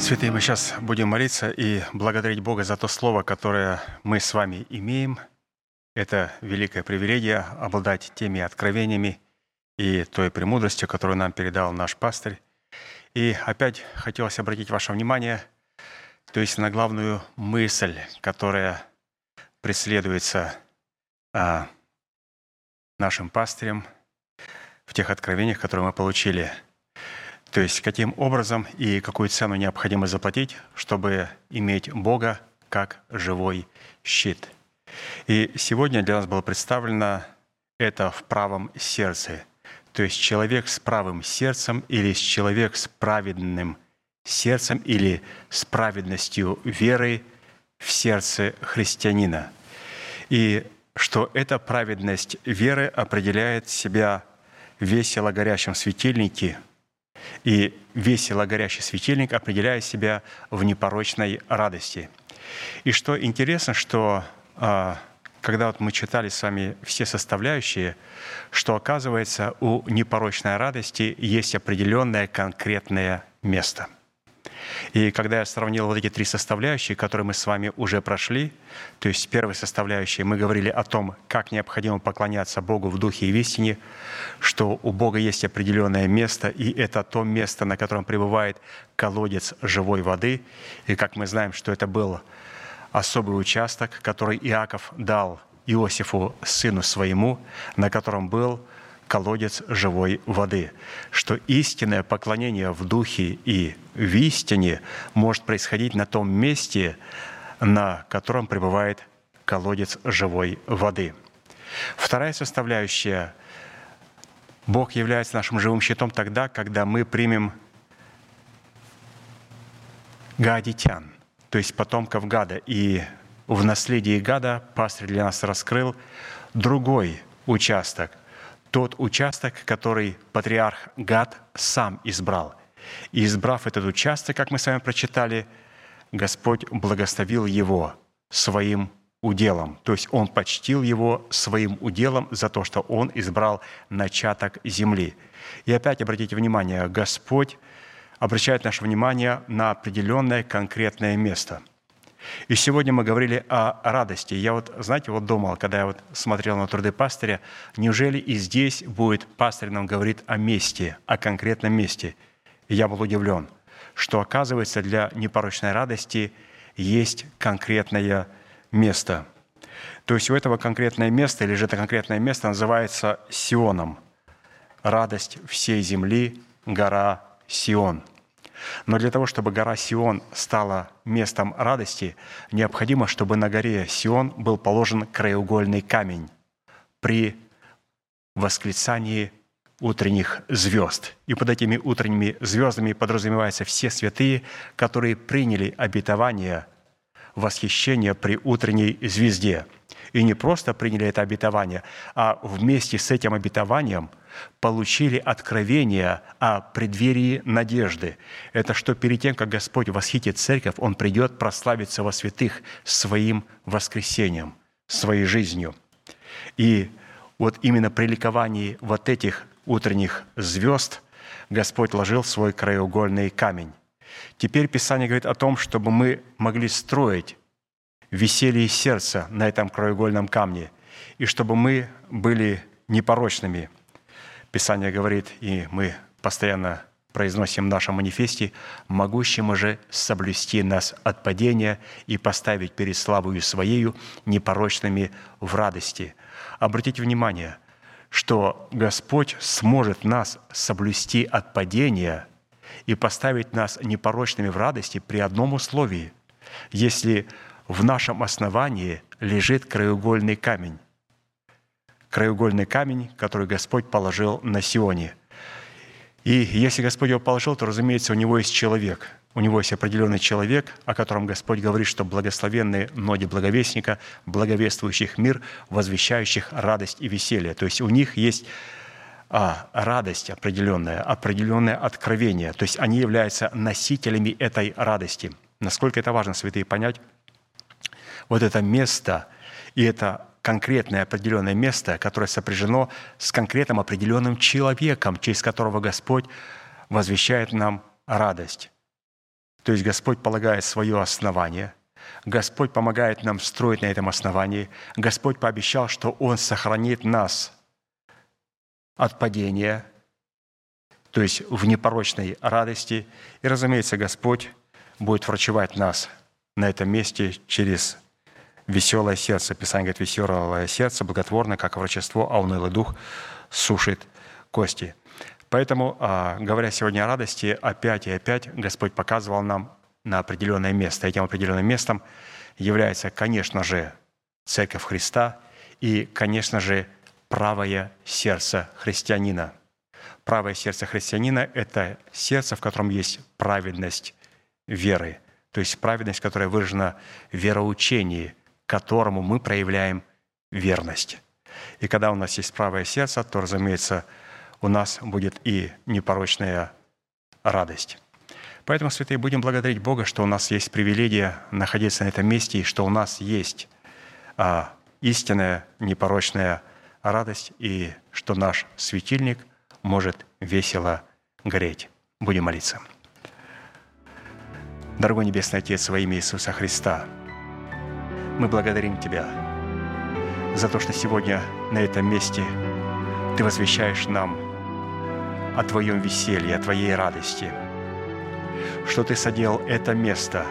Святые, мы сейчас будем молиться и благодарить Бога за то слово, которое мы с вами имеем. Это великое привилегие обладать теми откровениями и той премудростью, которую нам передал наш пастырь. И опять хотелось обратить ваше внимание, то есть на главную мысль, которая преследуется а, нашим пастырем в тех откровениях, которые мы получили – то есть каким образом и какую цену необходимо заплатить, чтобы иметь Бога как живой щит. И сегодня для нас было представлено это в правом сердце. То есть человек с правым сердцем или человек с праведным сердцем или с праведностью веры в сердце христианина. И что эта праведность веры определяет себя весело горящем светильнике – и весело горящий светильник определяет себя в непорочной радости. И что интересно, что а, когда вот мы читали с вами все составляющие, что оказывается у непорочной радости есть определенное конкретное место – и когда я сравнил вот эти три составляющие, которые мы с вами уже прошли, то есть первой составляющей мы говорили о том, как необходимо поклоняться Богу в духе и в истине, что у Бога есть определенное место, и это то место, на котором пребывает колодец живой воды. И как мы знаем, что это был особый участок, который Иаков дал Иосифу, сыну своему, на котором был колодец живой воды, что истинное поклонение в духе и в истине может происходить на том месте, на котором пребывает колодец живой воды. Вторая составляющая – Бог является нашим живым щитом тогда, когда мы примем гадитян, то есть потомков Гада. И в наследии Гада пастырь для нас раскрыл другой участок, тот участок, который патриарх Гад сам избрал. И избрав этот участок, как мы с вами прочитали, Господь благословил его своим уделом. То есть Он почтил его своим уделом за то, что Он избрал начаток земли. И опять обратите внимание, Господь обращает наше внимание на определенное конкретное место – и сегодня мы говорили о радости. Я вот, знаете, вот думал, когда я вот смотрел на труды пастыря, неужели и здесь будет пастырь нам говорит о месте, о конкретном месте? И я был удивлен, что оказывается для непорочной радости есть конкретное место. То есть у этого конкретное место, или же это конкретное место называется Сионом. Радость всей земли, гора Сион – но для того, чтобы гора Сион стала местом радости, необходимо, чтобы на горе Сион был положен краеугольный камень при восклицании утренних звезд. И под этими утренними звездами подразумеваются все святые, которые приняли обетование восхищения при утренней звезде. И не просто приняли это обетование, а вместе с этим обетованием – получили откровение о преддверии надежды. Это что перед тем, как Господь восхитит церковь, Он придет прославиться во святых своим воскресением, своей жизнью. И вот именно при ликовании вот этих утренних звезд Господь ложил свой краеугольный камень. Теперь Писание говорит о том, чтобы мы могли строить веселье сердца на этом краеугольном камне, и чтобы мы были непорочными – Писание говорит, и мы постоянно произносим в нашем манифесте, «могущему же соблюсти нас от падения и поставить перед славою Своею непорочными в радости». Обратите внимание, что Господь сможет нас соблюсти от падения и поставить нас непорочными в радости при одном условии, если в нашем основании лежит краеугольный камень краеугольный камень, который Господь положил на Сионе. И если Господь его положил, то, разумеется, у него есть человек. У него есть определенный человек, о котором Господь говорит, что благословенные ноги благовестника, благовествующих мир, возвещающих радость и веселье. То есть у них есть а, радость определенная, определенное откровение. То есть они являются носителями этой радости. Насколько это важно, святые, понять? Вот это место и это конкретное определенное место, которое сопряжено с конкретным определенным человеком, через которого Господь возвещает нам радость. То есть Господь полагает свое основание, Господь помогает нам строить на этом основании, Господь пообещал, что Он сохранит нас от падения, то есть в непорочной радости. И, разумеется, Господь будет врачевать нас на этом месте через веселое сердце. Писание говорит, веселое сердце, благотворно, как врачество, а унылый дух сушит кости. Поэтому, а, говоря сегодня о радости, опять и опять Господь показывал нам на определенное место. Этим определенным местом является, конечно же, Церковь Христа и, конечно же, правое сердце христианина. Правое сердце христианина – это сердце, в котором есть праведность веры, то есть праведность, которая выражена в вероучении, которому мы проявляем верность. И когда у нас есть правое сердце, то, разумеется, у нас будет и непорочная радость. Поэтому, святые, будем благодарить Бога, что у нас есть привилегия находиться на этом месте, и что у нас есть а, истинная непорочная радость, и что наш светильник может весело гореть. Будем молиться. Дорогой Небесный Отец, во имя Иисуса Христа, мы благодарим Тебя за то, что сегодня на этом месте Ты возвещаешь нам о Твоем веселье, о Твоей радости, что Ты соделал это место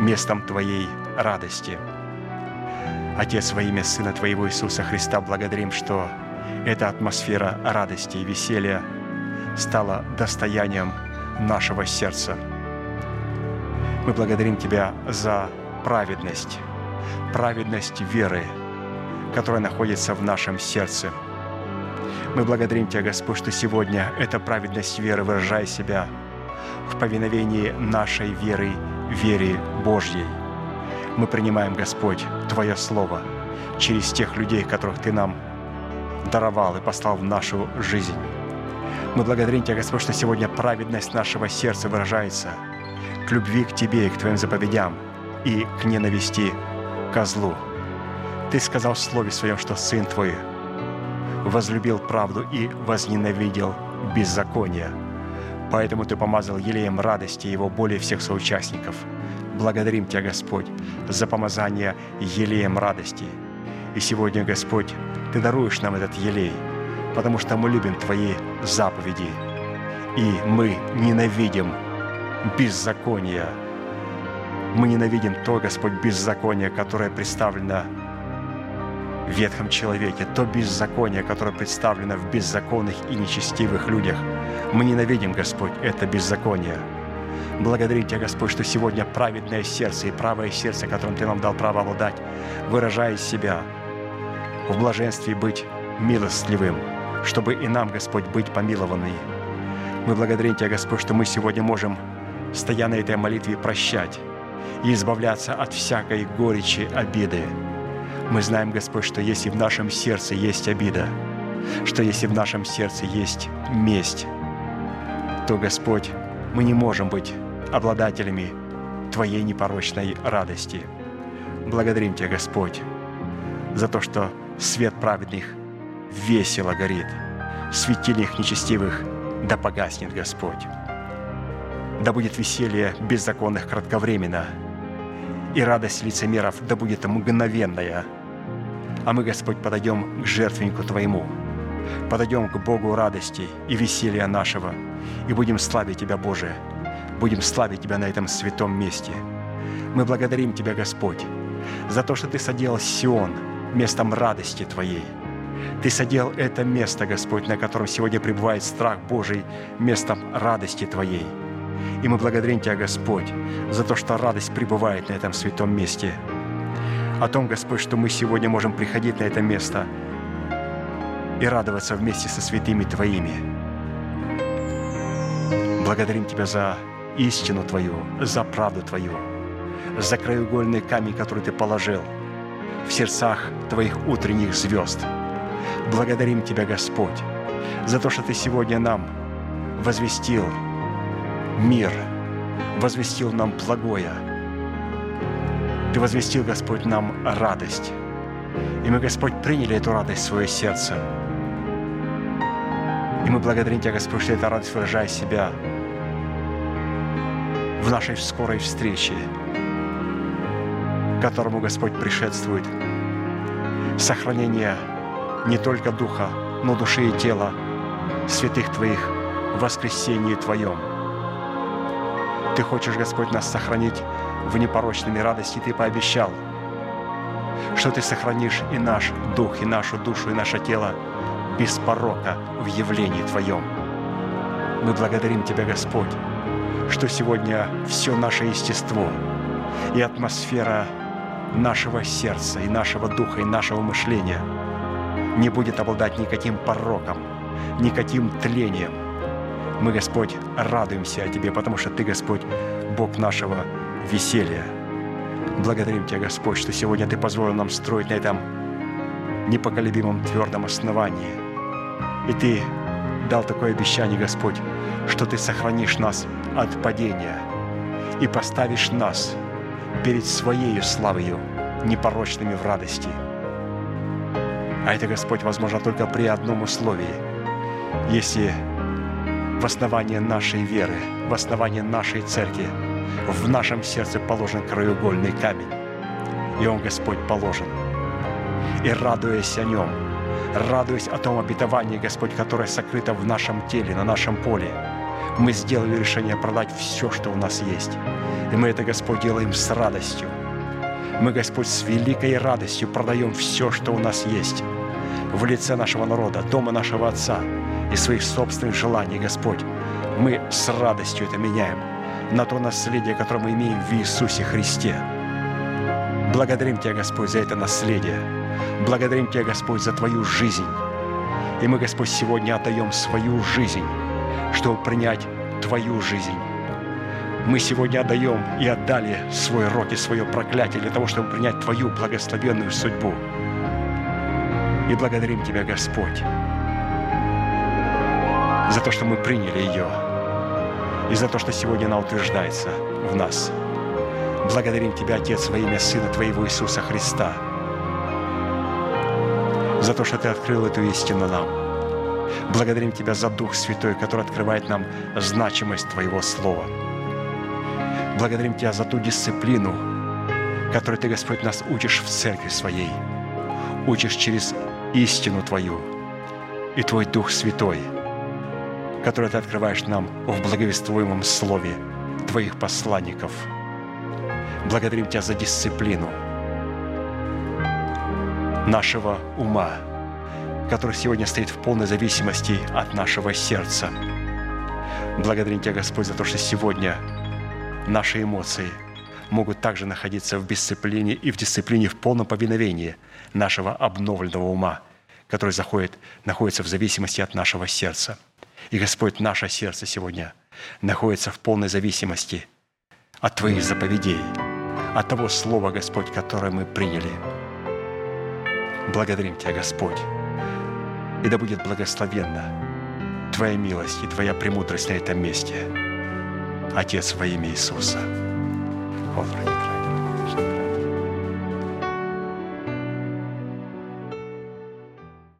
местом Твоей радости. Отец, во имя Сына Твоего Иисуса Христа, благодарим, что эта атмосфера радости и веселья стала достоянием нашего сердца. Мы благодарим Тебя за праведность, праведность веры, которая находится в нашем сердце – мы благодарим Тебя, Господь, что сегодня эта праведность веры выражает себя в повиновении нашей веры, вере Божьей. Мы принимаем, Господь, Твое Слово через тех людей, которых Ты нам даровал и послал в нашу жизнь. Мы благодарим Тебя, Господь, что сегодня праведность нашего сердца выражается к любви к Тебе и к Твоим заповедям и к ненависти козлу. Ты сказал в Слове Своем, что Сын Твой – возлюбил правду и возненавидел беззаконие. Поэтому Ты помазал елеем радости Его более всех соучастников. Благодарим Тебя, Господь, за помазание елеем радости. И сегодня, Господь, Ты даруешь нам этот елей, потому что мы любим Твои заповеди, и мы ненавидим беззаконие. Мы ненавидим то, Господь, беззаконие, которое представлено в ветхом человеке, то беззаконие, которое представлено в беззаконных и нечестивых людях. Мы ненавидим, Господь, это беззаконие. Благодарим Тебя, Господь, что сегодня праведное сердце и правое сердце, которым Ты нам дал право обладать, выражает себя в блаженстве быть милостливым, чтобы и нам, Господь, быть помилованный. Мы благодарим Тебя, Господь, что мы сегодня можем, стоя на этой молитве, прощать и избавляться от всякой горечи, обиды, мы знаем, Господь, что если в нашем сердце есть обида, что если в нашем сердце есть месть, то, Господь, мы не можем быть обладателями Твоей непорочной радости. Благодарим Тебя, Господь, за то, что свет праведных весело горит, светильник нечестивых да погаснет, Господь. Да будет веселье беззаконных кратковременно, и радость лицемеров да будет мгновенная – а мы, Господь, подойдем к жертвеннику Твоему, подойдем к Богу радости и веселья нашего, и будем славить Тебя, Боже, будем славить Тебя на этом святом месте. Мы благодарим Тебя, Господь, за то, что Ты соделал Сион местом радости Твоей. Ты соделал это место, Господь, на котором сегодня пребывает страх Божий, местом радости Твоей. И мы благодарим Тебя, Господь, за то, что радость пребывает на этом святом месте – о том, Господь, что мы сегодня можем приходить на это место и радоваться вместе со святыми Твоими. Благодарим Тебя за истину Твою, за правду Твою, за краеугольный камень, который Ты положил в сердцах Твоих утренних звезд. Благодарим Тебя, Господь, за то, что Ты сегодня нам возвестил мир, возвестил нам благое – ты возвестил, Господь, нам радость. И мы, Господь, приняли эту радость в свое сердце. И мы благодарим Тебя, Господь, что эта радость выражает себя в нашей скорой встрече, которому Господь предшествует сохранение не только духа, но души и тела святых Твоих в воскресении Твоем. Ты хочешь, Господь, нас сохранить в непорочными радости. Ты пообещал, что Ты сохранишь и наш дух, и нашу душу, и наше тело без порока в явлении Твоем. Мы благодарим Тебя, Господь, что сегодня все наше естество и атмосфера нашего сердца, и нашего духа, и нашего мышления не будет обладать никаким пороком, никаким тлением. Мы, Господь, радуемся о Тебе, потому что Ты, Господь, Бог нашего веселья. Благодарим Тебя, Господь, что сегодня Ты позволил нам строить на этом непоколебимом твердом основании. И Ты дал такое обещание, Господь, что Ты сохранишь нас от падения и поставишь нас перед Своей славою, непорочными в радости. А это, Господь, возможно только при одном условии, если в основании нашей веры, в основании нашей церкви, в нашем сердце положен краеугольный камень. И он, Господь, положен. И радуясь о нем, радуясь о том обетовании, Господь, которое сокрыто в нашем теле, на нашем поле, мы сделали решение продать все, что у нас есть. И мы это, Господь, делаем с радостью. Мы, Господь, с великой радостью продаем все, что у нас есть в лице нашего народа, дома нашего Отца и своих собственных желаний, Господь. Мы с радостью это меняем на то наследие, которое мы имеем в Иисусе Христе. Благодарим Тебя, Господь, за это наследие. Благодарим Тебя, Господь, за Твою жизнь. И мы, Господь, сегодня отдаем свою жизнь, чтобы принять Твою жизнь. Мы сегодня отдаем и отдали свой род и свое проклятие для того, чтобы принять Твою благословенную судьбу. И благодарим Тебя, Господь, за то, что мы приняли ее, и за то, что сегодня она утверждается в нас. Благодарим Тебя, Отец, во имя Сына Твоего Иисуса Христа, за то, что Ты открыл эту истину нам. Благодарим Тебя за Дух Святой, который открывает нам значимость Твоего Слова. Благодарим Тебя за ту дисциплину, которой Ты, Господь, нас учишь в церкви своей. Учишь через истину Твою и Твой Дух Святой – которое Ты открываешь нам в благовествуемом слове Твоих посланников. Благодарим Тебя за дисциплину нашего ума, который сегодня стоит в полной зависимости от нашего сердца. Благодарим Тебя, Господь, за то, что сегодня наши эмоции могут также находиться в дисциплине и в дисциплине в полном повиновении нашего обновленного ума, который заходит, находится в зависимости от нашего сердца – и, Господь, наше сердце сегодня находится в полной зависимости от Твоих заповедей, от того Слова, Господь, которое мы приняли. Благодарим Тебя, Господь. И да будет благословенна Твоя милость и Твоя премудрость на этом месте. Отец во имя Иисуса. Господи.